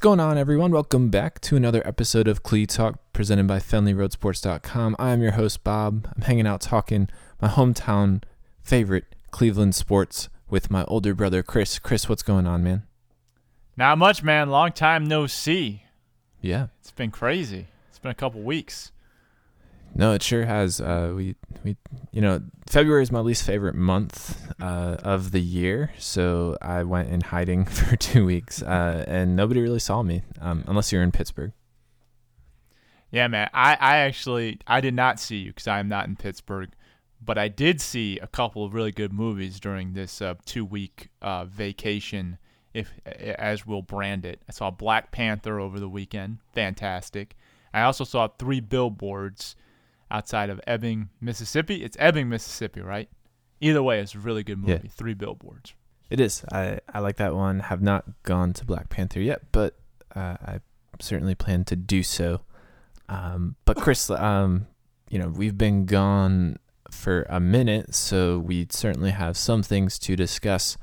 going on, everyone? Welcome back to another episode of Clee Talk presented by FenleyRoadSports.com. I'm your host, Bob. I'm hanging out talking my hometown favorite, Cleveland sports, with my older brother, Chris. Chris, what's going on, man? Not much, man. Long time no see. Yeah. It's been crazy. It's been a couple weeks. No, it sure has. Uh, we we you know February is my least favorite month uh, of the year, so I went in hiding for two weeks, uh, and nobody really saw me um, unless you're in Pittsburgh. Yeah, man. I, I actually I did not see you because I am not in Pittsburgh, but I did see a couple of really good movies during this uh, two week uh, vacation, if as we'll brand it. I saw Black Panther over the weekend, fantastic. I also saw three billboards outside of Ebbing, Mississippi. It's Ebbing, Mississippi, right? Either way, it's a really good movie. Yeah. Three billboards. It is. I, I like that one. Have not gone to Black Panther yet, but uh, I certainly plan to do so. Um, but Chris, um, you know, we've been gone for a minute, so we certainly have some things to discuss.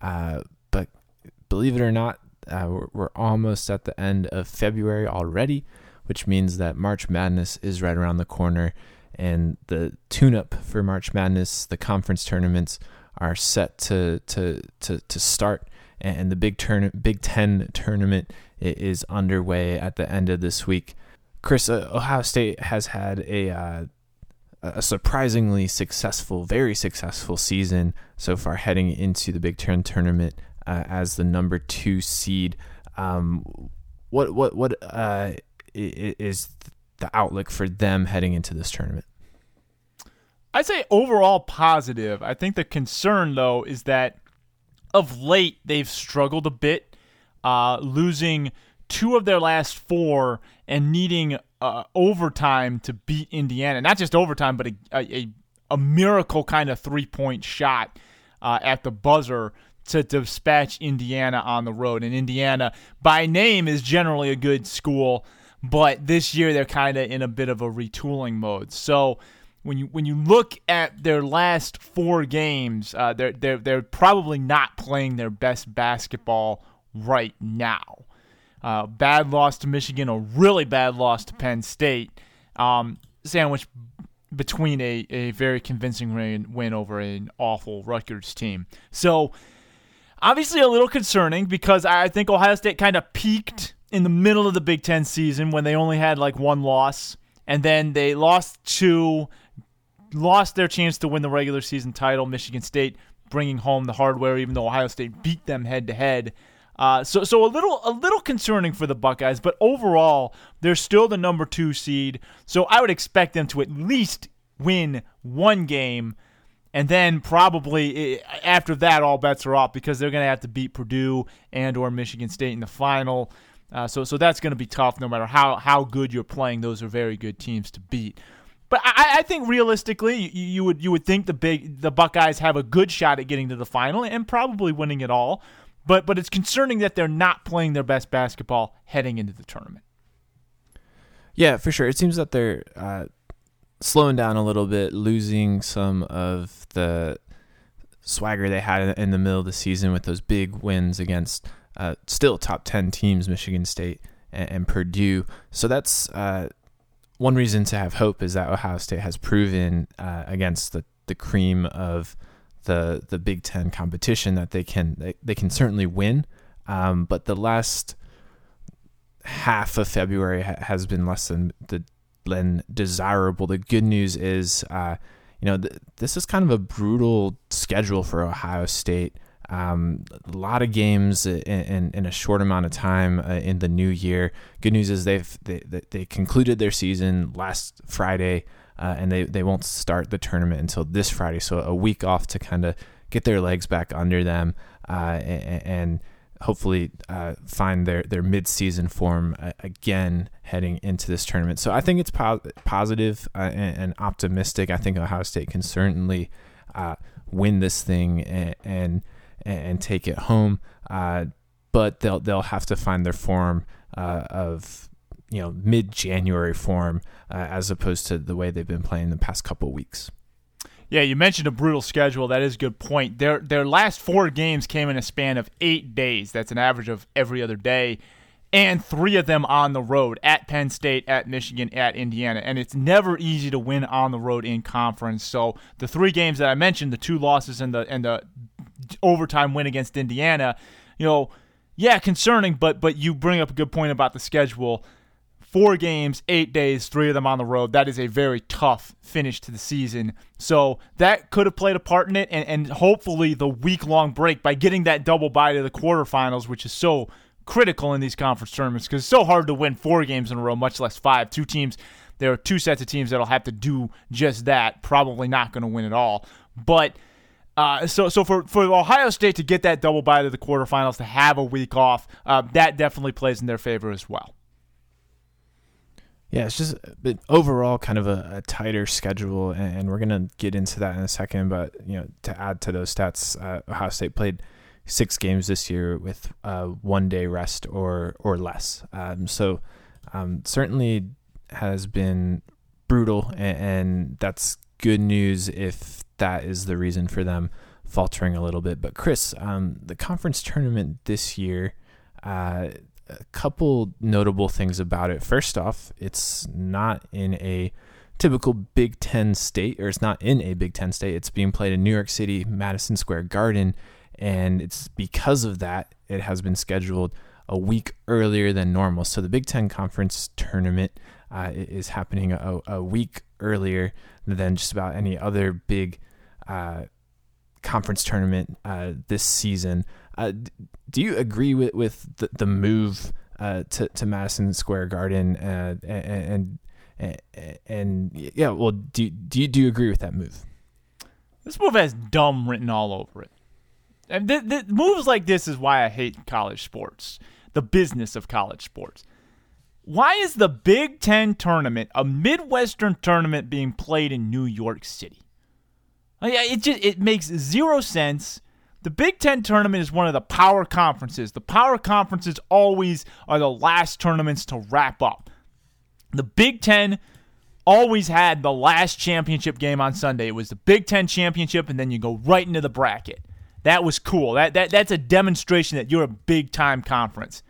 Uh, but believe it or not, uh, we're, we're almost at the end of February already, which means that March Madness is right around the corner, and the tune-up for March Madness, the conference tournaments are set to to to, to start, and the Big Turn Big Ten tournament is underway at the end of this week. Chris, uh, Ohio State has had a uh, a surprisingly successful, very successful season so far, heading into the Big Ten tournament uh, as the number two seed. Um, what what what uh, is the outlook for them heading into this tournament? I'd say overall positive. I think the concern though is that of late they've struggled a bit, uh, losing two of their last four and needing uh, overtime to beat Indiana. Not just overtime, but a a, a miracle kind of three point shot uh, at the buzzer to dispatch Indiana on the road. And Indiana, by name, is generally a good school, but this year they're kind of in a bit of a retooling mode. So when you when you look at their last four games, uh, they're they're they're probably not playing their best basketball right now. Uh, bad loss to Michigan, a really bad loss to Penn State, um, sandwiched between a, a very convincing win, win over an awful Rutgers team. So obviously a little concerning because I think Ohio State kind of peaked in the middle of the Big Ten season when they only had like one loss, and then they lost two, lost their chance to win the regular season title. Michigan State bringing home the hardware, even though Ohio State beat them head to head. Uh, so, so a little, a little concerning for the Buckeyes, but overall, they're still the number two seed. So, I would expect them to at least win one game, and then probably eh, after that, all bets are off because they're going to have to beat Purdue and or Michigan State in the final. Uh, so, so that's going to be tough, no matter how how good you're playing. Those are very good teams to beat. But I, I think realistically, you, you would you would think the big the Buckeyes have a good shot at getting to the final and probably winning it all. But but it's concerning that they're not playing their best basketball heading into the tournament. Yeah, for sure. It seems that they're uh, slowing down a little bit, losing some of the swagger they had in the middle of the season with those big wins against uh, still top 10 teams, Michigan State and, and Purdue. So that's uh, one reason to have hope is that Ohio State has proven uh, against the, the cream of the the Big Ten competition that they can they, they can certainly win. Um, but the last half of February ha- has been less than the than desirable. The good news is, uh, you know, th- this is kind of a brutal schedule for Ohio State. Um, a lot of games in, in, in a short amount of time uh, in the new year. Good news is they've they, they, concluded their season last Friday, uh, and they, they won't start the tournament until this Friday. So a week off to kind of get their legs back under them uh, and, and hopefully uh, find their their mid-season form uh, again heading into this tournament. So I think it's po- positive, uh, and, and optimistic. I think Ohio State can certainly win this thing and and, and take it home. Uh, but they'll they'll have to find their form uh, of you know mid-January form uh, as opposed to the way they've been playing the past couple weeks. Yeah, you mentioned a brutal schedule. That is a good point. Their their last four games came in a span of eight days. That's an average of every other day. and three of them on the road at Penn State, at Michigan, at Indiana. And it's never easy to win on the road in conference. So the three games that I mentioned, the two losses and the and the overtime win against Indiana, you know, yeah, concerning, but but you bring up a good point about the schedule. Four games, eight days, three of them on the road. That is a very tough finish to the season. So that could have played a part in it, and, and hopefully the week long break by getting that double bye to the quarterfinals, which is so critical in these conference tournaments because it's so hard to win four games in a row, much less five. Two teams, there are two sets of teams that'll have to do just that. Probably not going to win at all, but. Uh, so, so for, for Ohio State to get that double bye to the quarterfinals, to have a week off, uh, that definitely plays in their favor as well. Yeah, it's just overall kind of a, a tighter schedule, and, and, we're gonna get into that in a second. But you know, to add to those stats, uh, Ohio State played six games this year with uh, one day rest or or less. Um, so um, certainly has been brutal, and, and, that's good news if that is the reason for them faltering a little bit. But Chris, um, the conference tournament this year. Uh, a couple notable things about it. First off, it's not in a typical Big Ten state, or it's not in a Big Ten state. It's being played in New York City, Madison Square Garden, and it's because of that it has been scheduled a week earlier than normal. So the Big Ten Conference tournament uh, is happening a, a, week earlier than just about any other big conference tournament uh, this season. Uh, do you agree with, with the, the move uh, to, to Madison Square Garden uh, and, and, and yeah, well, do, do you, do you agree with that move? This move has dumb written all over it. And th- th- moves like this is why I hate college sports, the business of college sports. Why is the Big Ten tournament a Midwestern tournament being played in New York City? It just it makes zero sense. The Big Ten tournament is one of the power conferences. The power conferences always are the last tournaments to wrap up. The Big Ten always had the last championship game on Sunday. It was the Big Ten championship, and then you go right into the bracket. That was cool. That, that that's a demonstration that you're a big time conference.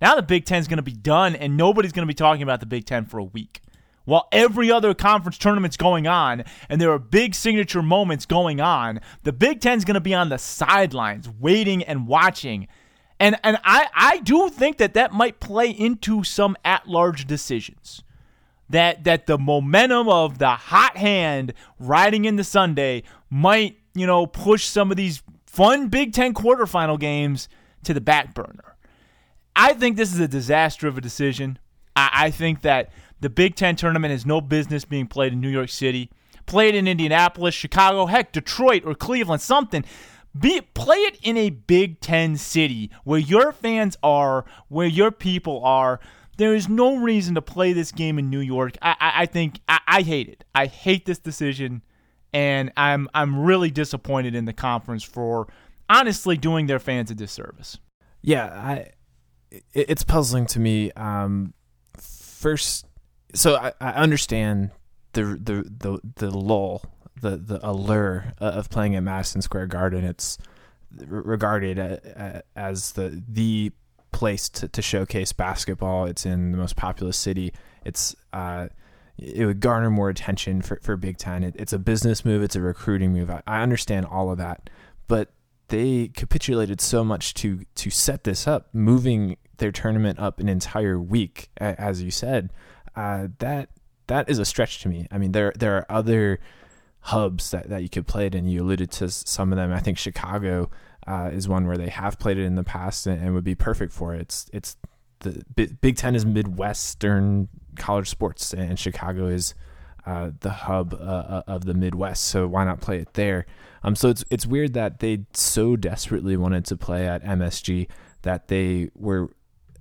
Now the Big Ten is going to be done, and nobody's going to be talking about the Big Ten for a week. While every other conference tournament's going on, and there are big signature moments going on, the Big Ten's going to be on the sidelines, waiting and watching. And and I I do think that that might play into some at-large decisions. That that the momentum of the hot hand riding into Sunday might you know push some of these fun Big Ten quarterfinal games to the back burner. I think this is a disaster of a decision. I, I think that the Big Ten tournament has no business being played in New York City. Played in Indianapolis, Chicago, heck, Detroit or Cleveland, something. Be, play it in a Big Ten city where your fans are, where your people are. There is no reason to play this game in New York. I, I, I think I, I hate it. I hate this decision and I'm I'm really disappointed in the conference for honestly doing their fans a disservice. Yeah, I it's puzzling to me. Um, first, so I, I understand the the the the lull, the the allure of playing at Madison Square Garden. It's regarded as the the place to, to showcase basketball. It's in the most populous city. It's uh, it would garner more attention for, for Big Ten. It, it's a business move, it's a recruiting move. I, I understand all of that, but they capitulated so much to to set this up, moving their tournament up an entire week, as you said. Uh, that that is a stretch to me. I mean, there there are other hubs that, that you could play it in. You alluded to some of them. I think Chicago uh, is one where they have played it in the past and, and would be perfect for it. It's it's the Big Ten is Midwestern college sports, and Chicago is uh, the hub uh, uh, of the Midwest. So why not play it there? Um, so it's it's weird that they so desperately wanted to play at MSG that they were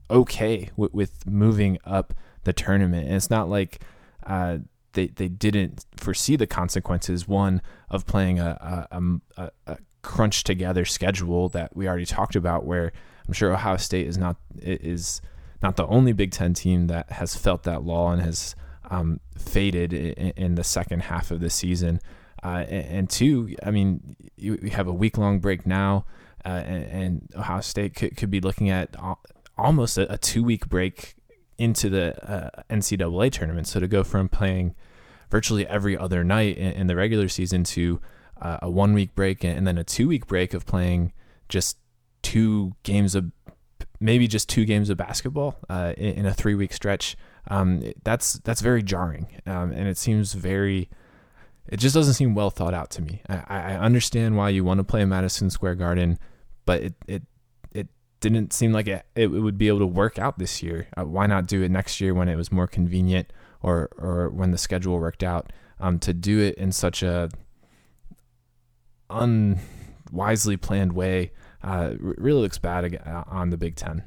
okay with, with moving up the tournament. And it's not like uh, they they didn't foresee the consequences. One of playing a a, a, a crunch together schedule that we already talked about, where I'm sure Ohio State is not is not the only Big Ten team that has felt that law and has um, faded in, in, the second half of the season. Uh, and, two, I mean, you, you have a week long break now, uh, and, and, Ohio State could, could be looking at almost a, a two week break into the uh, NCAA tournament. So to go from playing virtually every other night in, in the regular season to uh, a one week break and then a two week break of playing just two games of maybe just two games of basketball uh, in, in, a three week stretch. Um, that's that's very jarring, um, and it seems very. It just doesn't seem well thought out to me. I, I understand why you want to play Madison Square Garden, but it it it didn't seem like it, it would be able to work out this year. Uh, why not do it next year when it was more convenient, or or when the schedule worked out? Um, to do it in such a unwisely planned way uh, really looks bad uh, on the Big Ten.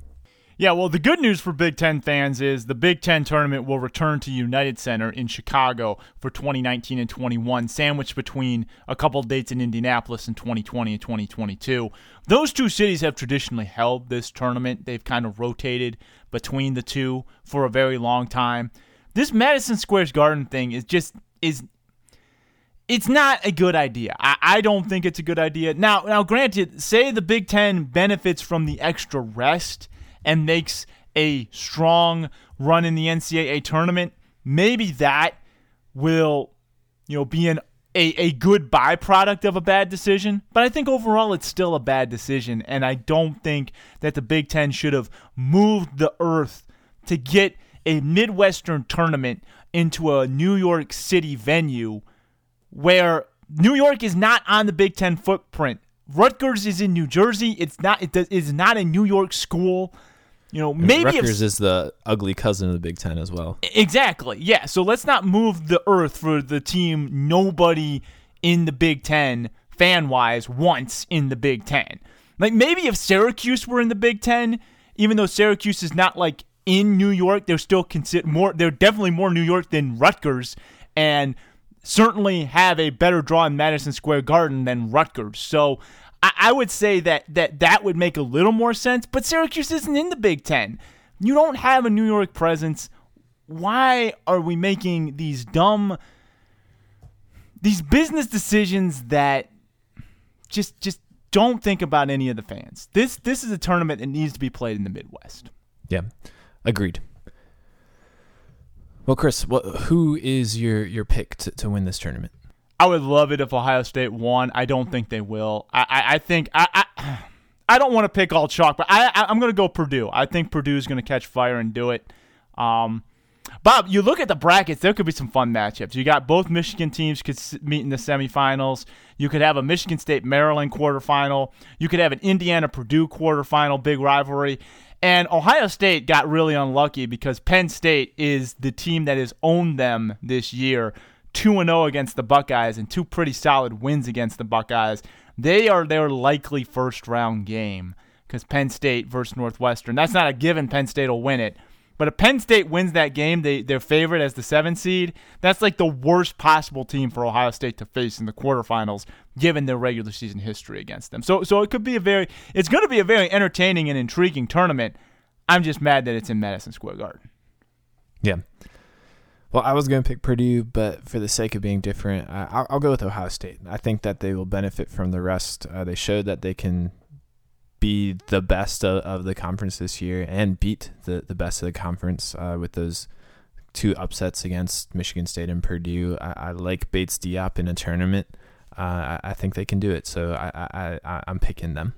Yeah, well, the good news for Big Ten fans is the Big Ten tournament will return to United Center in Chicago for 2019 and 21, sandwiched between a couple dates in Indianapolis in 2020 and 2022. Those two cities have traditionally held this tournament. They've kind of rotated between the two for a very long time. This Madison Square Garden thing is just is it's not a good idea. I, I don't think it's a good idea. Now, now, granted, say the Big Ten benefits from the extra rest and makes a strong run in the NCAA tournament. Maybe that will, you know, be an a, a good byproduct of a bad decision, but I think overall it's still a bad decision, and I don't think that the Big Ten should have moved the earth to get a Midwestern tournament into a New York City venue where New York is not on the Big Ten footprint. Rutgers is in New Jersey. It's not. It is not a New York school. You know, maybe Rutgers is the ugly cousin of the Big Ten as well. Exactly. Yeah. So let's not move the earth for the team nobody in the Big Ten fan wise wants in the Big Ten. Like maybe if Syracuse were in the Big Ten, even though Syracuse is not like in New York, they're still consider more. They're definitely more New York than Rutgers, and certainly have a better draw in Madison Square Garden than Rutgers. So I, I would say that, that that would make a little more sense, but Syracuse isn't in the Big Ten. You don't have a New York presence. Why are we making these dumb these business decisions that just just don't think about any of the fans. This this is a tournament that needs to be played in the Midwest. Yeah. Agreed. Well, Chris, what, who is your, your pick to, to win this tournament? I would love it if Ohio State won. I don't think they will. I, I, I think I, I, I don't want to pick all chalk, but I, I am going to go Purdue. I think Purdue is going to catch fire and do it. Um, Bob, you look at the brackets. There could be some fun matchups. You got both Michigan teams could meet in the semifinals. You could have a Michigan State Maryland quarterfinal. You could have an Indiana Purdue quarterfinal, big rivalry. And Ohio State got really unlucky because Penn State is the team that has owned them this year. 2 0 against the Buckeyes and two pretty solid wins against the Buckeyes. They are their likely first round game because Penn State versus Northwestern. That's not a given Penn State will win it. But if Penn State wins that game, they, they're favored as the seven seed. That's like the worst possible team for Ohio State to face in the quarterfinals, given their regular season history against them. So, so it could be a very, it's going to be a very entertaining and intriguing tournament. I'm just mad that it's in Madison Square Garden. Yeah. Well, I was going to pick Purdue, but for the sake of being different, I, will go with Ohio State. I think that they will benefit from the rest. Uh, they showed that they can be the best of, of, the conference this year and beat the, the best of the conference uh, with those two upsets against Michigan State and Purdue. I, I like Bates Diop in a tournament. Uh, I, I, think they can do it, so I, I, I'm picking them.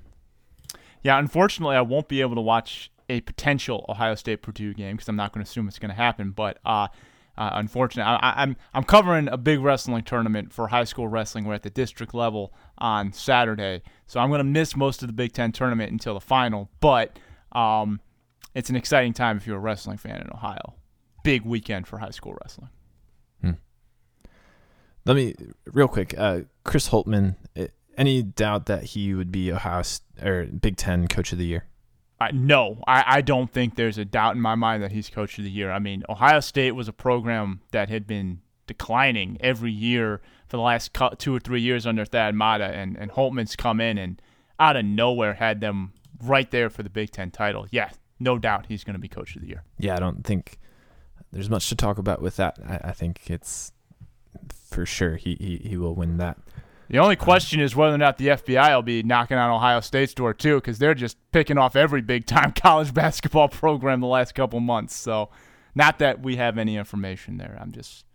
Yeah, unfortunately, I won't be able to watch a potential Ohio State Purdue game because I'm not going to assume it's going to happen. But uh, uh, unfortunately, I, am I'm, I'm covering a big wrestling tournament for high school wrestling. We're at the district level on Saturday, so I'm going to miss most of the Big Ten tournament until the final. But um, it's an exciting time if you're a wrestling fan in Ohio. Big weekend for high school wrestling. Hmm. Let me real quick. Uh, Chris Holtmann. Eh, any doubt that he would be Ohio or Big Ten Coach of the Year? I, no, I, I don't think there's a doubt in my mind that he's coach of the year. I mean, Ohio State was a program that had been declining every year for the last two or three years under Thad Matta, and, and Holtmann's come in and out of nowhere had them right there for the Big Ten title. Yeah, no doubt he's going to be coach of the year. Yeah, I don't think there's much to talk about with that. I, I think it's for sure he, he, he will win that. The only question is whether or not the FBI will be knocking on Ohio State's door too, because they're just picking off every big time college basketball program the last couple months. So, not that we have any information there. I'm just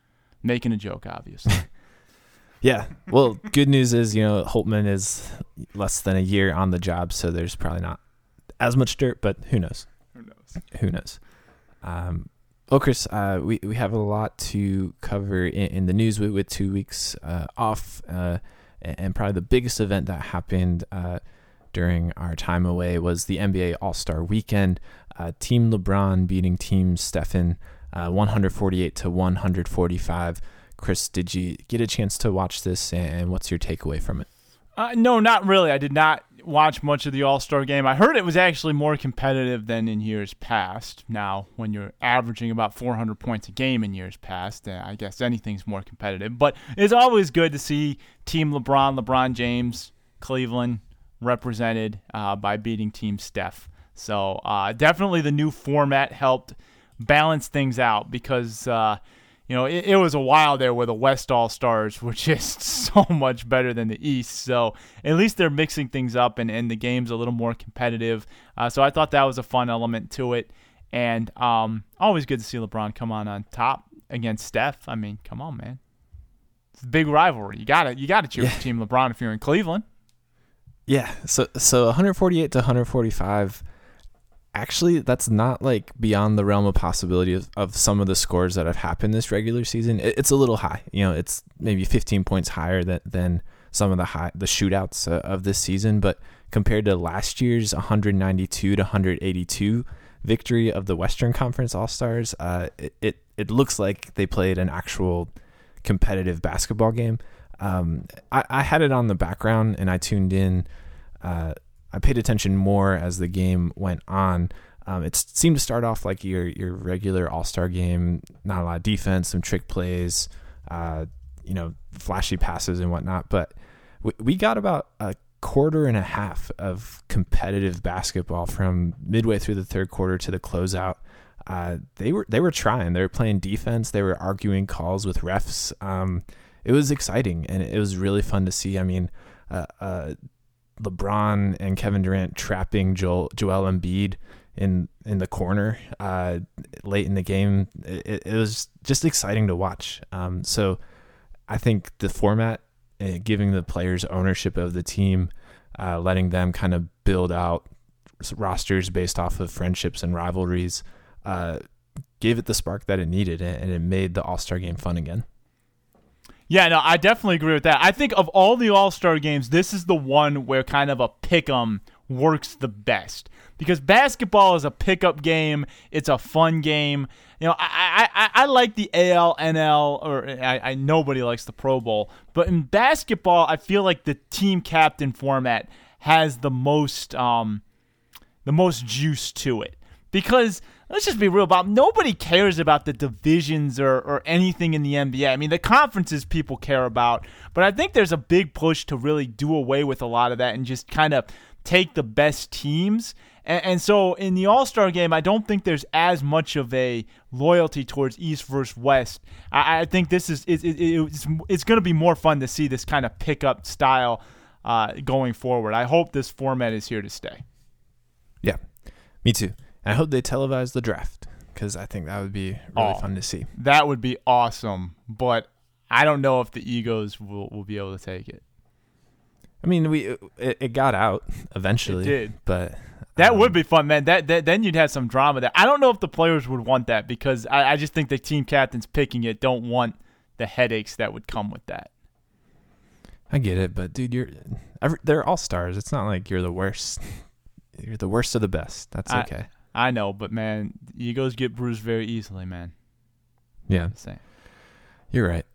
making a joke, obviously. yeah. Well, good news is you know Holtmann is less than a year on the job, so there's probably not as much dirt, but who knows? Who knows? Who knows? Um, well, Chris, uh, we we have a lot to cover in, in the news with, with two weeks uh, off, uh, and probably the biggest event that happened uh, during our time away was the NBA All Star Weekend. Uh, Team LeBron beating Team Stephen, uh, 148 to 145. Chris, did you get a chance to watch this, and what's your takeaway from it? no, not really. I did not watch much of the All Star game. I heard it was actually more competitive than in years past. Now, when you're averaging about 400 points a game in years past, I guess anything's more competitive. But it's always good to see Team LeBron, LeBron James, Cleveland represented uh, by beating Team Steph. So uh, definitely the new format helped balance things out because uh, you know, it, it, was a while there where the West All Stars were just so much better than the East. So at least they're mixing things up and, and the game's a little more competitive. Uh, so I thought that was a fun element to it. And um, always good to see LeBron come on on top against Steph. I mean, come on, man. It's a big rivalry. You got to you got to cheer yeah. for Team LeBron if you're in Cleveland. Yeah. So so 148 to 145 actually that's not like beyond the realm of possibility of, of some of the scores that have happened this regular season. It, it's a little high, you know, it's maybe 15 points higher than, than some of the high the shootouts uh, of this season, but compared to last year's 192 to 182 victory of the Western Conference All Stars, uh, it, it, it looks like they played an actual competitive basketball game. Um, I, I had it on the background and I tuned in. Uh, I paid attention more as the game went on. Um, it seemed to start off like your your regular All Star game, not a lot of defense, some trick plays, uh, you know, flashy passes and whatnot. But we, we got about a quarter and a half of competitive basketball from midway through the third quarter to the closeout. Uh, they were they were trying. They were playing defense. They were arguing calls with refs. Um, it was exciting and it was really fun to see. I mean, uh, uh, LeBron and Kevin Durant trapping Joel Joel Embiid in in the corner uh, late in the game. It, it, was just exciting to watch. Um, so I think the format, uh, giving the players ownership of the team, uh, letting them kind of build out rosters based off of friendships and rivalries, uh, gave it the spark that it needed, and it made the All Star game fun again. Yeah, no, I definitely agree with that. I think of all the All Star games, this is the one where kind of a pick 'em works the best because basketball is a pickup game. It's a fun game. You know, I I, I like the AL, NL, or I, I nobody likes the Pro Bowl, but in basketball, I feel like the team captain format has the most um the most juice to it because let's just be real about nobody cares about the divisions or, or anything in the NBA. I mean, the conferences people care about, but I think there's a big push to really do away with a lot of that and just kind of take the best teams. And, and so in the All Star game, I don't think there's as much of a loyalty towards East versus West. I, I think this is it, it, it's, it's going to be more fun to see this kind of pickup style uh, going forward. I hope this format is here to stay. Yeah, me too. I hope they televise the draft because I think that would be really oh, fun to see. That would be awesome, but I don't know if the egos will, will be able to take it. I mean, we it, it got out eventually. It did, but that um, would be fun, man. That, that, then you'd have some drama there. I don't know if the players would want that because I, I just think the team captains picking it don't want the headaches that would come with that. I get it, but dude, you're they're all stars. It's not like you're the worst. You're the worst of the best. That's okay. I know, but man, egos get bruised very easily, man. Yeah. Same. You're right.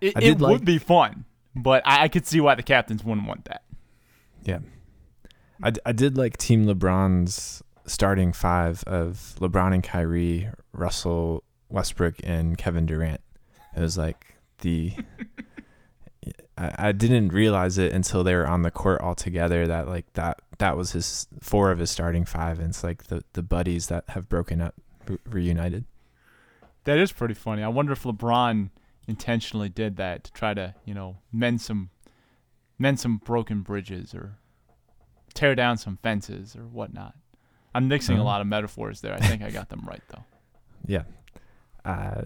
It, it like, would be fun, but I, I, could see why the captains wouldn't want that. Yeah. I, I did like Team LeBron's starting five of LeBron and Kyrie, Russell, Westbrook, and Kevin Durant. It was like the. I, I didn't realize it until they were on the court all together that like that that was his four of his starting five, and it's like the the buddies that have broken up re- reunited. That is pretty funny. I wonder if LeBron intentionally did that to try to you know mend some mend some broken bridges or tear down some fences or whatnot. I'm mixing a Uh-huh. lot of metaphors there. I think I got them right though. Yeah. Uh,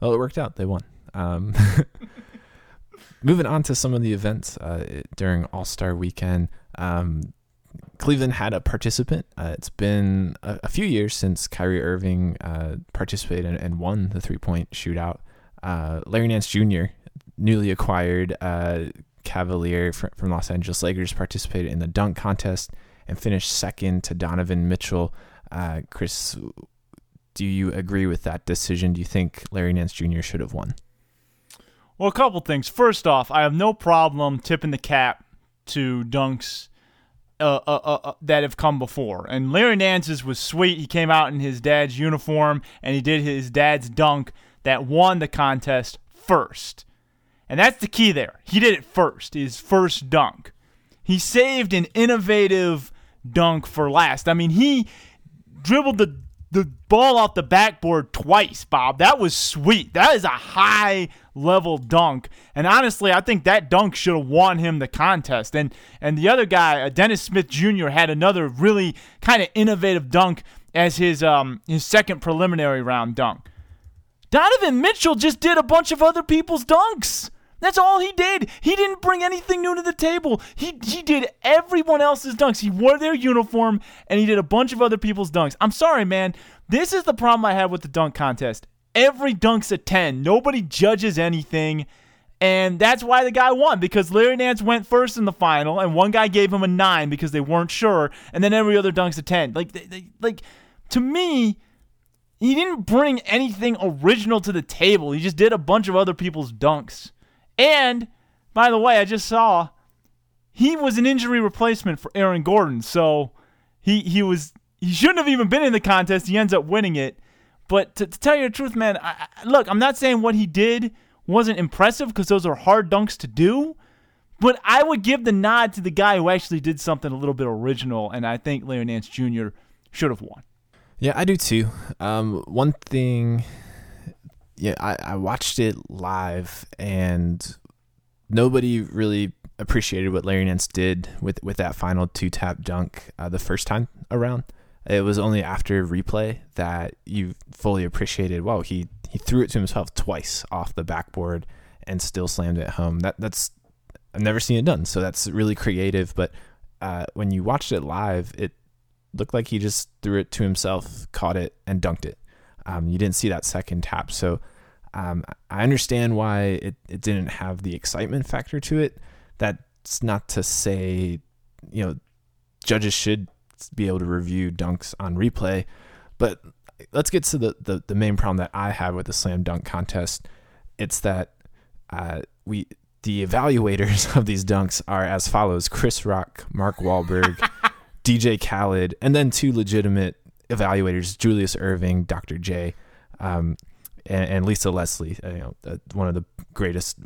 well, it worked out. They won. Um, moving on to some of the events uh, during All Star Weekend. Um, Cleveland had a participant. Uh, it's been a, a few years since Kyrie Irving uh, participated and, and won the three point shootout. Uh, Larry Nance Jr., newly acquired uh, Cavalier fr- from Los Angeles Lakers, participated in the dunk contest and finished second to Donovan Mitchell. Uh, Chris, do you agree with that decision? Do you think Larry Nance Jr. should have won? Well, a couple things. First off, I have no problem tipping the cap to dunks uh, uh, uh, uh, that have come before. And Larry Nance's was sweet. He came out in his dad's uniform and he did his dad's dunk that won the contest first. And that's the key there. He did it first, his first dunk. He saved an innovative dunk for last. I mean, he dribbled the the ball off the backboard twice, Bob. That was sweet. That is a high level dunk. And honestly, I think that dunk should have won him the contest. And and the other guy, uh, Dennis Smith Jr., had another really kind of innovative dunk as his um his second preliminary round dunk. Donovan Mitchell just did a bunch of other people's dunks. That's all he did. He didn't bring anything new to the table. He he did everyone else's dunks. He wore their uniform and he did a bunch of other people's dunks. I'm sorry, man. This is the problem I have with the dunk contest. Every dunk's a 10. Nobody judges anything. And that's why the guy won because Larry Nance went first in the final, and one guy gave him a nine because they weren't sure, and then every other dunk's a ten. Like, they, they, like to me, he didn't bring anything original to the table. He just did a bunch of other people's dunks. And by the way, I just saw he was an injury replacement for Aaron Gordon, so he he was he shouldn't have even been in the contest. He ends up winning it. But to, to tell you the truth, man, I, look, I'm not saying what he did wasn't impressive because those are hard dunks to do. But I would give the nod to the guy who actually did something a little bit original, and I think Larry Nance Jr. should have won. Yeah, I do too. Um, one thing, yeah, I, I watched it live and nobody really appreciated what Larry Nance did with, with that final two tap dunk uh, the first time around. It was only after replay that you fully appreciated. Wow, he he threw it to himself twice off the backboard and still slammed it home. That that's I've never seen it done. So that's really creative. But uh, when you watched it live, it looked like he just threw it to himself, caught it, and dunked it. Um, you didn't see that second tap. So um, I understand why it, it didn't have the excitement factor to it. That's not to say, you know, judges should be able to review dunks on replay. But let's get to the, the, the main problem that I have with the slam dunk contest. It's that uh, we the evaluators of these dunks are as follows: Chris Rock, Mark Wahlberg, DJ Khaled, and then two legitimate evaluators: Julius Erving, Dr. J, um, and, and Lisa Leslie, uh, you know, uh, one of the greatest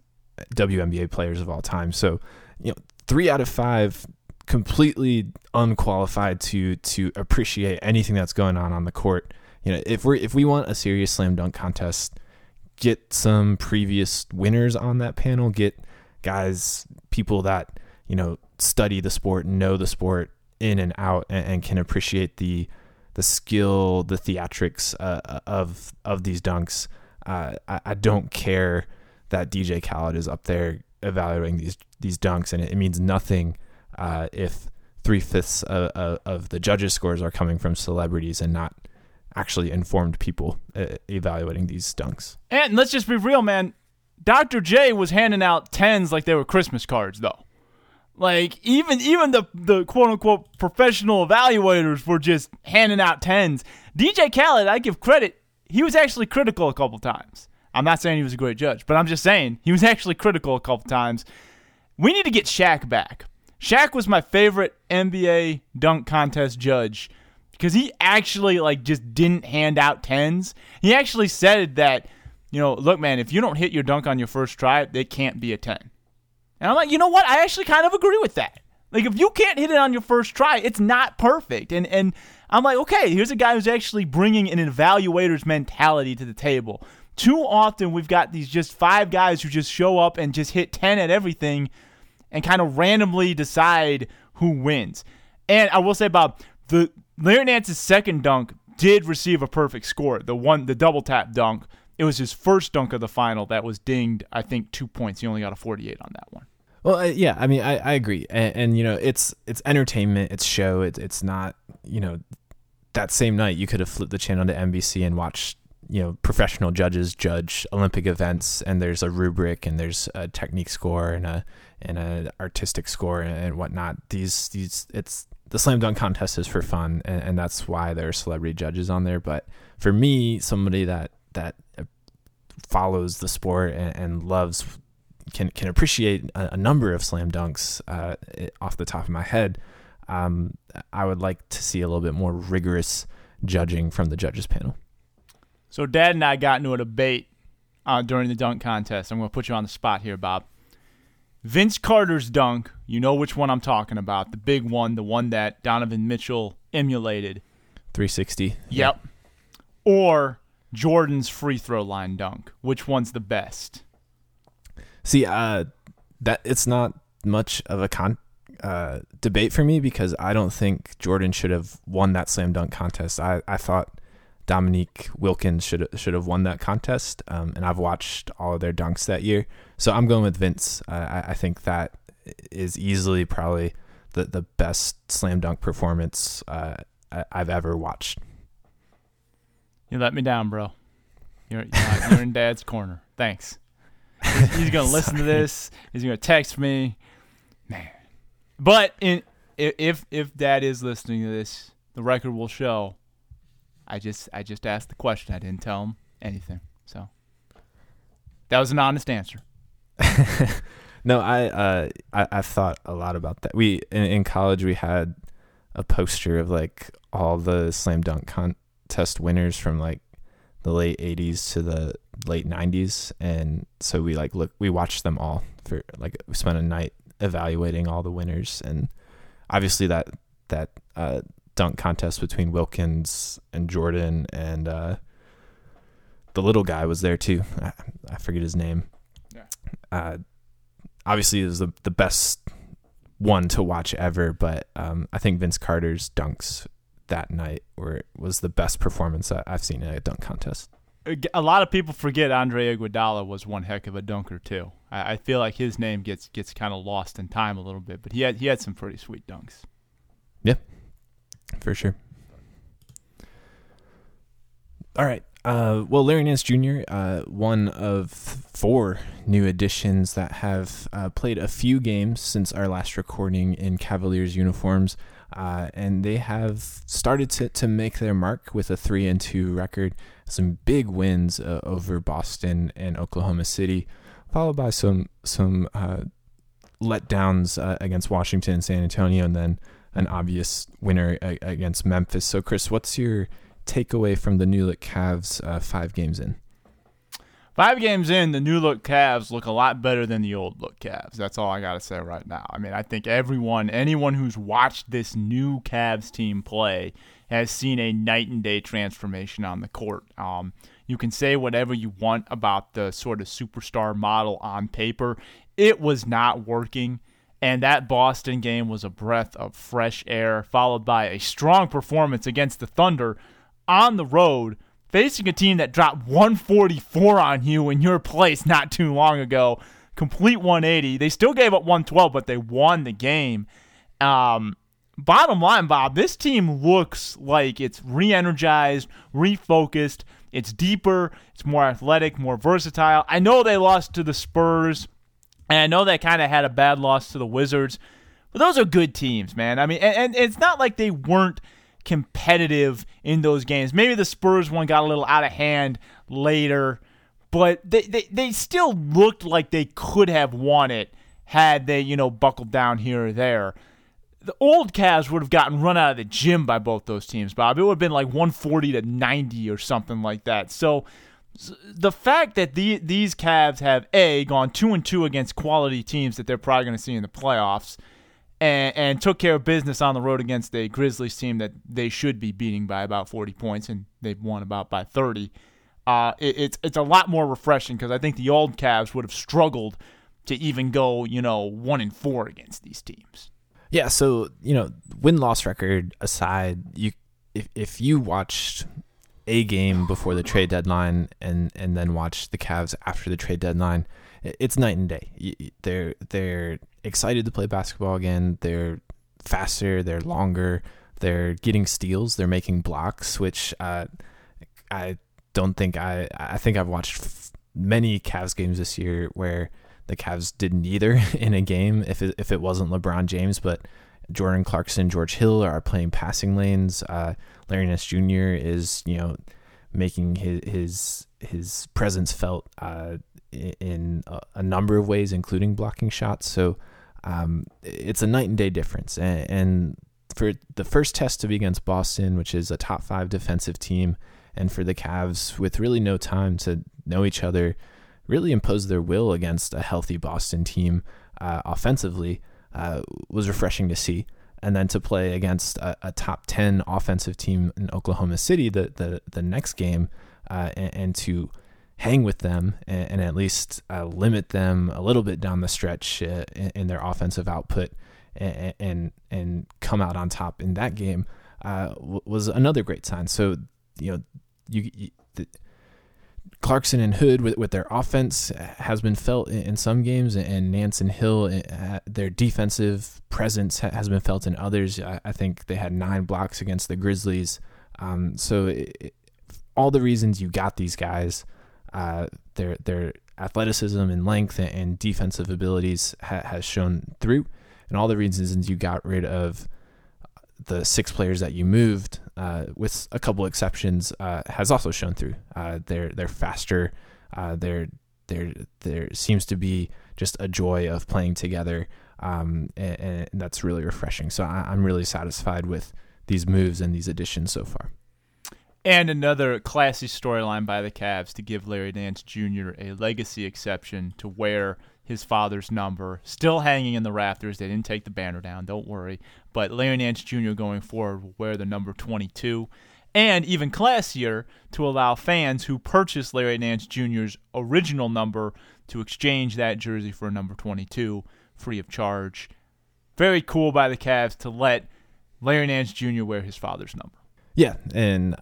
WNBA players of all time. So, you know, three out of five completely unqualified to to appreciate anything that's going on on the court. You know, if we if we want a serious slam dunk contest, get some previous winners on that panel. Get guys, people that you know study the sport, know the sport in and out, and, and can appreciate the the skill, the theatrics uh, of of these dunks. Uh, I, I don't care that DJ Khaled is up there evaluating these these dunks, and it, it means nothing uh, if three fifths of, of, the judges' scores are coming from celebrities and not actually informed people uh, evaluating these dunks. And let's just be real, man. Dr. J was handing out tens like they were Christmas cards, though. Like even even the the quote unquote professional evaluators were just handing out tens. DJ Khaled, I give credit, he was actually critical a couple times. I'm not saying he was a great judge, but I'm just saying he was actually critical a couple times. We need to get Shaq back. Shaq was my favorite NBA dunk contest judge because he actually like just didn't hand out tens. He actually said that, you know, look, man, if you don't hit your dunk on your first try, it can't be a ten. And I'm like, you know what? I actually kind of agree with that. Like, if you can't hit it on your first try, it's not perfect. And and I'm like, okay, here's a guy who's actually bringing an evaluator's mentality to the table. Too often we've got these just five guys who just show up and just hit ten at everything and kind of randomly decide who wins. And I will say about the Larry Nance's second dunk did receive a perfect score. The one, the double tap dunk, it was his first dunk of the final that was dinged. I think two points. He only got a 48 on that one. Well, yeah, I mean, I, I agree, and, and, you know, it's it's entertainment, it's show, it, it's not, you know, that same night you could have flipped the channel to NBC and watched, you know, professional judges judge Olympic events, and there's a rubric and there's a technique score and a and a artistic score and whatnot. These these it's the slam dunk contest is for fun, and, and that's why there are celebrity judges on there. But for me, somebody that that follows the sport and, and loves can can appreciate a, a number of slam dunks uh, off the top of my head. Um, I would like to see a little bit more rigorous judging from the judges panel. So, Dad and I got into a debate uh, during the dunk contest. I'm going to put you on the spot here, Bob. Vince Carter's dunk, you know which one I'm talking about, the big one, the one that Donovan Mitchell emulated. 360. Yep. Yeah. Or Jordan's free throw line dunk. Which one's the best? See, uh, that it's not much of a con uh, debate for me because I don't think Jordan should have won that slam dunk contest. I, I thought Dominique Wilkins should should have won that contest, um, and I've watched all of their dunks that year. So I'm going with Vince. Uh, I, I think that is easily probably the the best slam dunk performance uh, I, have ever watched. You let me down, bro. You're, you're, in Dad's corner. Thanks. He's, he's gonna listen to this. He's gonna text me, man. But in if if Dad is listening to this, the record will show. I just I just asked the question. I didn't tell him anything. So that was an honest answer. no, I uh I I've thought a lot about that. We in, in college we had a poster of like all the slam dunk contest winners from like the late 80s to the late 90s and so we like look we watched them all for like we spent a night evaluating all the winners and obviously that that uh, dunk contest between Wilkins and Jordan and uh, the little guy was there too I, I forget his name yeah. uh, obviously it was the, the best one to watch ever but um, I think Vince Carter's dunks that night were was the best performance I've seen in a dunk contest a lot of people forget Andre Iguodala was one heck of a dunker too. I, I feel like his name gets gets kind of lost in time a little bit, but he had he had some pretty sweet dunks. Yeah, for sure. All right. Uh, well, Larry Nance Jr., uh, one of four new additions that have uh, played a few games since our last recording in Cavaliers uniforms, uh, and they have started to, to make their mark with a three and two record some big wins uh, over Boston and Oklahoma City, followed by some some uh, letdowns against Washington and San Antonio, and then an obvious winner against Memphis. So, Chris, what's your takeaway from the new look Cavs uh, five games in? Five games in, the new look Cavs look a lot better than the old look Cavs. That's all I got to say right now. I mean, I think everyone, anyone who's watched this new Cavs team play, has seen a night and day transformation on the court. Um, you can say whatever you want about the sort of superstar model on paper. It was not working. And that Boston game was a breath of fresh air, followed by a strong performance against the Thunder on the road, facing a team that dropped 144 on you in your place not too long ago. Complete 180. They still gave up 112, but they won the game. Um, bottom line, Bob, this team looks like it's re energized, refocused. It's deeper, it's more athletic, more versatile. I know they lost to the Spurs, and I know they kind of had a bad loss to the Wizards, but those are good teams, man. I mean, and, and it's not like they weren't competitive in those games. Maybe the Spurs one got a little out of hand later, but they, they, they still looked like they could have won it had they, you know, buckled down here or there the old Cavs would have gotten run out of the gym by both those teams, Bob. It would have been like 140 to 90 or something like that. So the fact that the, these Cavs have a gone two and two against quality teams that they're probably going to see in the playoffs, and, and took care of business on the road against a Grizzlies team that they should be beating by about 40 points, and they've won about by 30. Uh, it, it's it's a lot more refreshing because I think the old Cavs would have struggled to even go, you know, one and four against these teams. Yeah, so you know, win loss record aside, you if if you watched a game before the trade deadline and and then watch the Cavs after the trade deadline, it's night and day. They're they're excited to play basketball again. They're faster. They're longer. They're getting steals. They're making blocks, which uh, I don't think I I think I've watched f- many Cavs games this year where the Cavs didn't either in a game if it, if it wasn't LeBron James, but Jordan Clarkson, George Hill are playing passing lanes. Uh, Larry Nance Jr. is you know making his his his presence felt uh, in a, a, number of ways, including blocking shots. So um, it's a night and day difference. And, and, for the first test to be against Boston, which is a top five defensive team, and for the Cavs with really no time to know each other, really impose their will against a healthy Boston team uh, offensively uh, was refreshing to see. And then to play against a, a, top 10 offensive team in Oklahoma City the, the, the next game uh, and, and, to hang with them and, and at least uh, limit them a little bit down the stretch uh, in, in, their offensive output and, and, and come out on top in that game uh, was another great sign. So, you know, you, you the, Clarkson and Hood with, with their offense has been felt in, some games, and Nance and Hill, uh, their defensive presence has been felt in others. I, think they had nine blocks against the Grizzlies. Um, so it, all the reasons you got these guys, uh, their their athleticism and length and defensive abilities ha- has shown through, and all the reasons you got rid of the six players that you moved, uh, with a couple exceptions, uh, has also shown through. Uh, they're they're faster. Uh, there there there seems to be just a joy of playing together, um, and, and, that's really refreshing. So I, I'm really satisfied with these moves and these additions so far. And another classy storyline by the Cavs to give Larry Nance Jr. a legacy exception to wear his father's number, still hanging in the rafters. They didn't take the banner down, don't worry. But Larry Nance Jr. going forward will wear the number 22. And even classier, to allow fans who purchased Larry Nance Jr.'s original number to exchange that jersey for a number 22 free of charge. Very cool by the Cavs to let Larry Nance Jr. wear his father's number. Yeah, and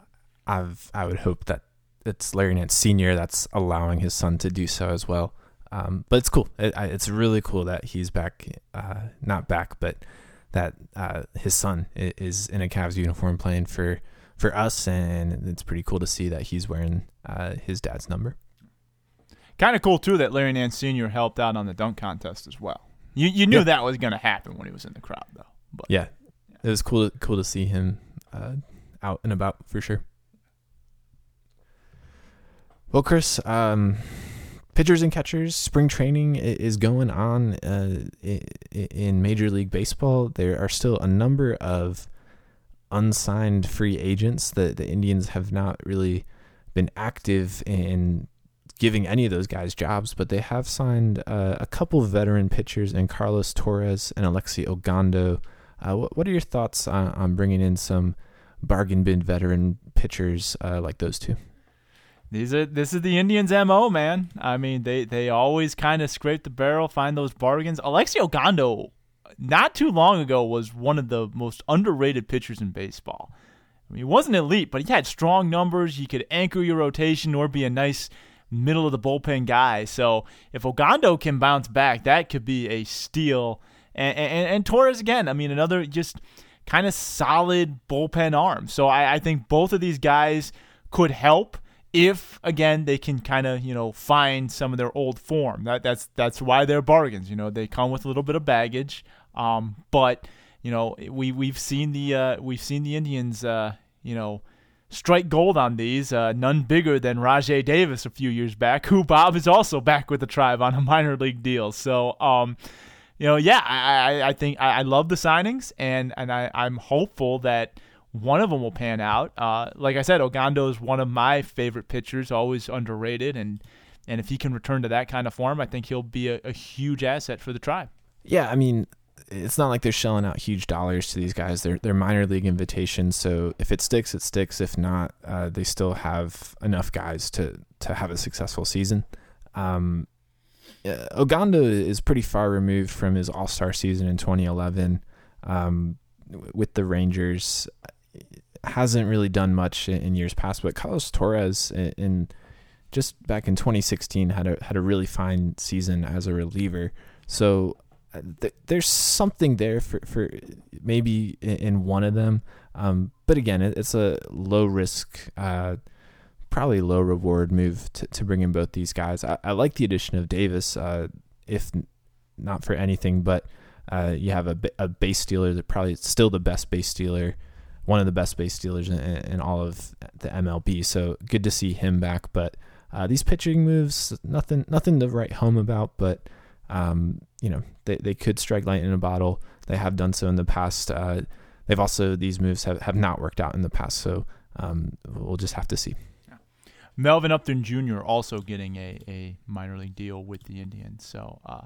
I've I would hope that it's Larry Nance Senior that's allowing his son to do so as well. Um, but it's cool. It, it's really cool that he's back. Uh, not back, but that uh, his son is in a Cavs uniform playing for for us, and it's pretty cool to see that he's wearing uh, his dad's number. Kind of cool too that Larry Nance Senior helped out on the dunk contest as well. You you knew yeah. that was going to happen when he was in the crowd, though. But yeah, it was cool cool to see him uh, out and about for sure. Well, Chris, um, pitchers and catchers, spring training is going on uh, in Major League Baseball. There are still a number of unsigned free agents that the Indians have not really been active in giving any of those guys jobs, but they have signed uh, a couple veteran pitchers in Carlos Torres and Alexi Ogando. Uh, what, are your thoughts on, on, bringing in some bargain bin veteran pitchers uh, like those two? These are this is the Indians' mo, man. I mean, they they always kind of scrape the barrel, find those bargains. Alexi Ogando, not too long ago, was one of the most underrated pitchers in baseball. I mean, he wasn't elite, but he had strong numbers. He could anchor your rotation or be a nice middle of the bullpen guy. So if Ogando can bounce back, that could be a steal. And, and, and Torres again. I mean, another just kind of solid bullpen arm. So I, I think both of these guys could help if again they can kind of you know find some of their old form. That that's that's why they're bargains. You know they come with a little bit of baggage, um, but you know we we've seen the uh, we've seen the Indians uh, you know strike gold on these. Uh, none bigger than Rajay Davis a few years back, who Bob is also back with the tribe on a minor league deal. So. Um, you know, yeah, I, I, I think I, I love the signings, and, and I, I'm hopeful that one of them will pan out. Uh, like I said, Ogando is one of my favorite pitchers, always underrated, and and if he can return to that kind of form, I think he'll be a, a huge asset for the tribe. Yeah, I mean, it's not like they're shelling out huge dollars to these guys. They're they're minor league invitations, so if it sticks, it sticks. If not, uh, they still have enough guys to to have a successful season. Um, uh, Ogando is pretty far removed from his All Star season in 2011 um, with the Rangers. Hasn't really done much in years past, but Carlos Torres in, in just back in 2016 had a had a really fine season as a reliever. So uh, th- there's something there for, for maybe in, in one of them. Um, but again, it, it's a low risk, uh, probably low reward move to, to bring in both these guys. I, I like the addition of Davis, uh, if not for anything, but uh, you have a, a base stealer that probably still the best base stealer one of the best base stealers in, in, all of the MLB. So good to see him back. But uh, these pitching moves, nothing, nothing to write home about. But um, you know, they they could strike lightning in a bottle. They have done so in the past. Uh, they've also these moves have, have not worked out in the past. So um, we'll just have to see. Melvin Upton Jr. also getting a, a minor league deal with the Indians. So uh,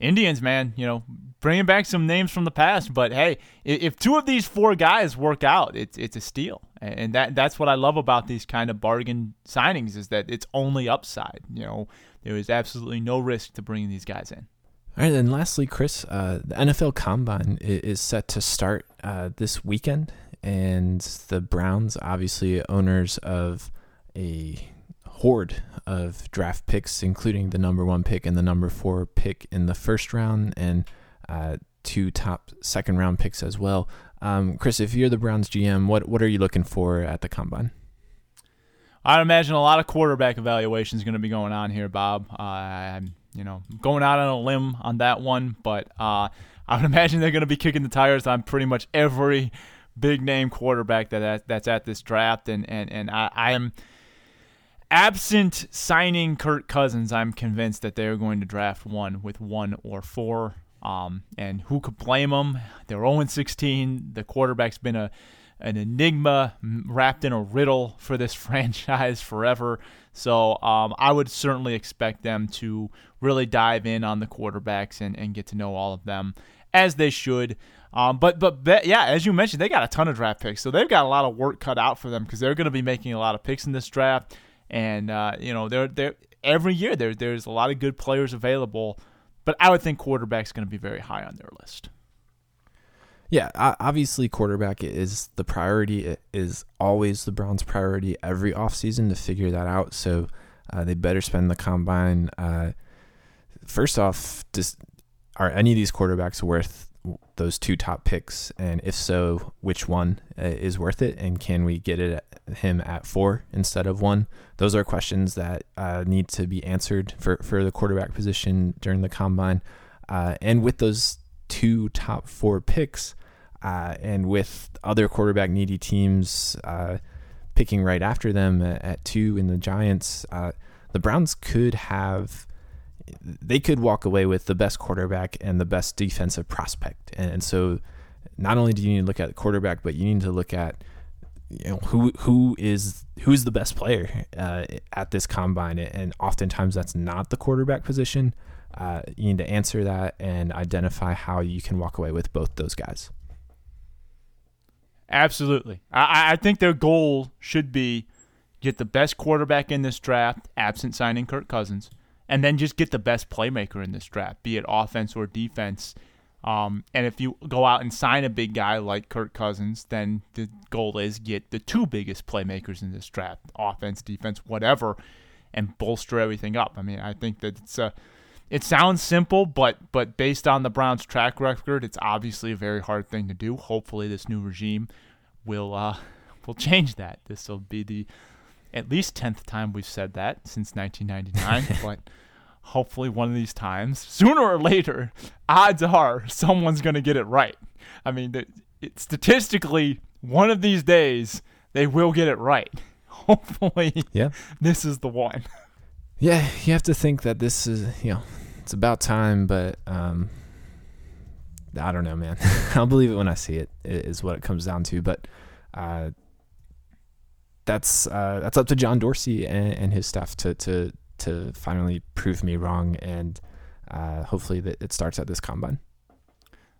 Indians, man, you know, bringing back some names from the past. But hey, if two of these four guys work out, it's it's a steal, and that that's what I love about these kind of bargain signings is that it's only upside. You know, there is absolutely no risk to bringing these guys in. All right, and lastly, Chris, uh, the NFL Combine is set to start uh, this weekend, and the Browns, obviously owners of a horde of draft picks, including the number one pick and the number four pick in the first round, and uh, two top second round picks as well. Um, Chris, if you're the Browns GM, what what are you looking for at the combine? I imagine a lot of quarterback evaluation is going to be going on here, Bob. Uh, I'm you know going out on a limb on that one, but uh, I would imagine they're going to be kicking the tires on pretty much every big name quarterback that that's at this draft, and and and I, I am absent signing Kirk Cousins, I'm convinced that they're going to draft one with one or four. Um, and who could blame them? They're 0 16. The quarterback's been a an enigma wrapped in a riddle for this franchise forever. So um, I would certainly expect them to really dive in on the quarterbacks and, and get to know all of them as they should. Um, but but yeah, as you mentioned, they got a ton of draft picks, so they've got a lot of work cut out for them because they're going to be making a lot of picks in this draft and uh, you know they're they every year there there's a lot of good players available, but I would think quarterback's going to be very high on their list. Yeah, obviously quarterback is the priority. It is always the Browns' priority every offseason to figure that out. So uh, they better spend the combine. Uh, first off, just are any of these quarterbacks worth those two top picks? And if so, which one uh, is worth it? And can we get it at him at four instead of one? Those are questions that uh, need to be answered for, for the quarterback position during the combine. Uh, and with those two top four picks, uh, and with other quarterback needy teams uh, picking right after them at, at, two in the Giants, uh, the Browns could have they could walk away with the best quarterback and the best defensive prospect. And so not only do you need to look at the quarterback, but you need to look at you know who who is who's the best player uh, at this combine, and oftentimes that's not the quarterback position. Uh, you need to answer that and identify how you can walk away with both those guys. Absolutely, I, I think their goal should be get the best quarterback in this draft, absent signing Kirk Cousins, and then just get the best playmaker in this draft, be it offense or defense. Um, and if you go out and sign a big guy like Kirk Cousins, then the goal is get the two biggest playmakers in this draft, offense, defense, whatever, and bolster everything up. I mean, I think that it's a it sounds simple, but but based on the Browns' track record, it's obviously a very hard thing to do. Hopefully, this new regime will uh, will change that. This will be the at least 10th time we've said that since 1999, but hopefully one of these times, sooner or later, odds are someone's going to get it right. I mean, it, it, statistically, one of these days, they will get it right. Hopefully, yeah. this is the one. Yeah, you have to think that this is, you know, it's about time, but um, I don't know, man. I'll believe it when I see it, is what it comes down to. But uh, that's uh, that's up to John Dorsey and, and, his staff to to to finally prove me wrong, and uh, hopefully that it starts at this combine.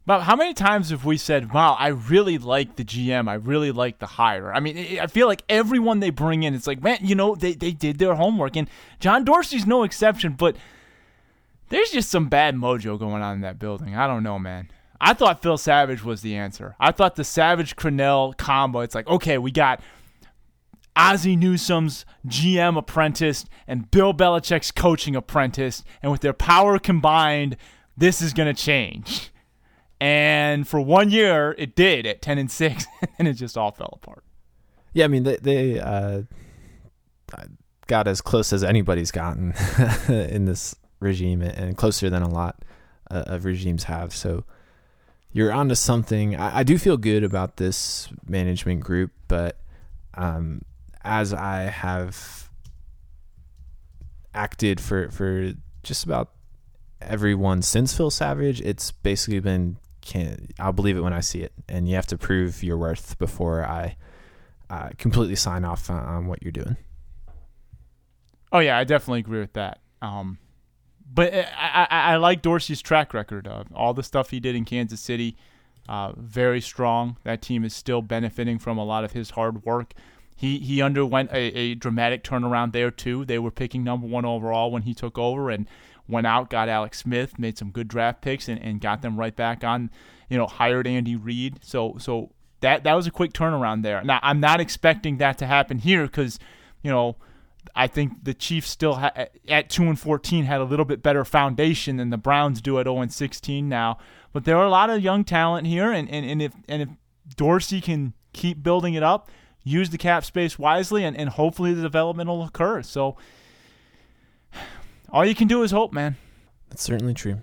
But how many times have we said, "Wow, I really like the GM. I really like the hire." I mean, I feel like everyone they bring in, it's like, man, you know, they they did their homework, and John Dorsey's no exception. But There's just some bad mojo going on in that building. I don't know, man. I thought Phil Savage was the answer. I thought the Savage Crennel combo. It's like, okay, we got Ozzie Newsome's GM apprentice and Bill Belichick's coaching apprentice, and with their power combined, this is going to change. And for one year, it did at ten and six, and it just all fell apart. Yeah, I mean they they uh, got as close as anybody's gotten in this regime, and closer than a lot uh, of regimes have. So you're onto something. I, I, do feel good about this management group, but um, as I have acted for for just about everyone since Phil Savage, it's basically been can I'll believe it when I see it, and you have to prove your worth before I uh, completely sign off on, what you're doing. Oh yeah, I definitely agree with that. Um, but I, I, I, like Dorsey's track record of all the stuff he did in Kansas City. Uh, very strong. That team is still benefiting from a lot of his hard work. He he underwent a, a dramatic turnaround there too. They were picking number one overall when he took over and went out, got Alex Smith, made some good draft picks, and, and got them right back on. You know, hired Andy Reid. So so that that was a quick turnaround there. Now I'm not expecting that to happen here because you know I think the Chiefs still ha- at two and fourteen had a little bit better foundation than the Browns do at zero and sixteen now. But there are a lot of young talent here, and, and, and if and if Dorsey can keep building it up, use the cap space wisely, and, and hopefully the development will occur. So all you can do is hope, man. That's certainly true.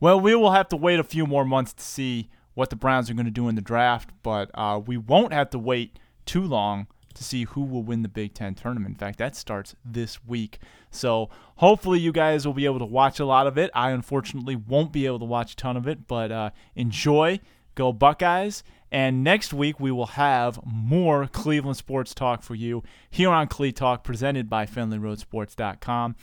Well, we will have to wait a few more months to see what the Browns are going to do in the draft, but uh, we won't have to wait too long to see who will win the Big Ten tournament. In fact, that starts this week. So hopefully you guys will be able to watch a lot of it. I unfortunately won't be able to watch a ton of it, but uh, enjoy. Go Buckeyes. And next week, we will have more Cleveland sports talk for you here on Cle Talk, presented by FenleyRoadSports.com.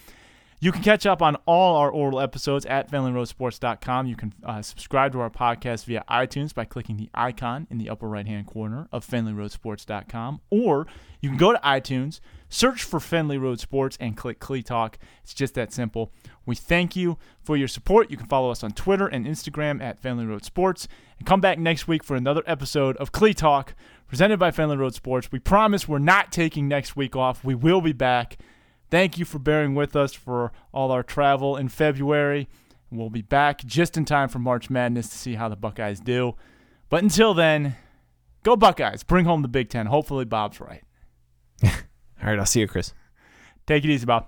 You can catch up on all our oral episodes at FenleyRoadSports.com. You can uh, subscribe to our podcast via iTunes by clicking the icon in the upper right hand corner of FenleyRoadSports.com. Or you can go to iTunes, search for Fenley Road Sports, and click Cle Talk. It's just that simple. We thank you for your support. You can follow us on Twitter and Instagram at Fenley Road Sports. And come back next week for another episode of Cle Talk presented by Fenley Road Sports. We promise we're not taking next week off. We will be back. Thank you for bearing with us for all our travel in February. We'll be back just in time for March Madness to see how the Buckeyes do. But until then, go Buckeyes. Bring home the Big Ten. Hopefully, Bob's right. all right, I'll see you, Chris. Take it easy, Bob.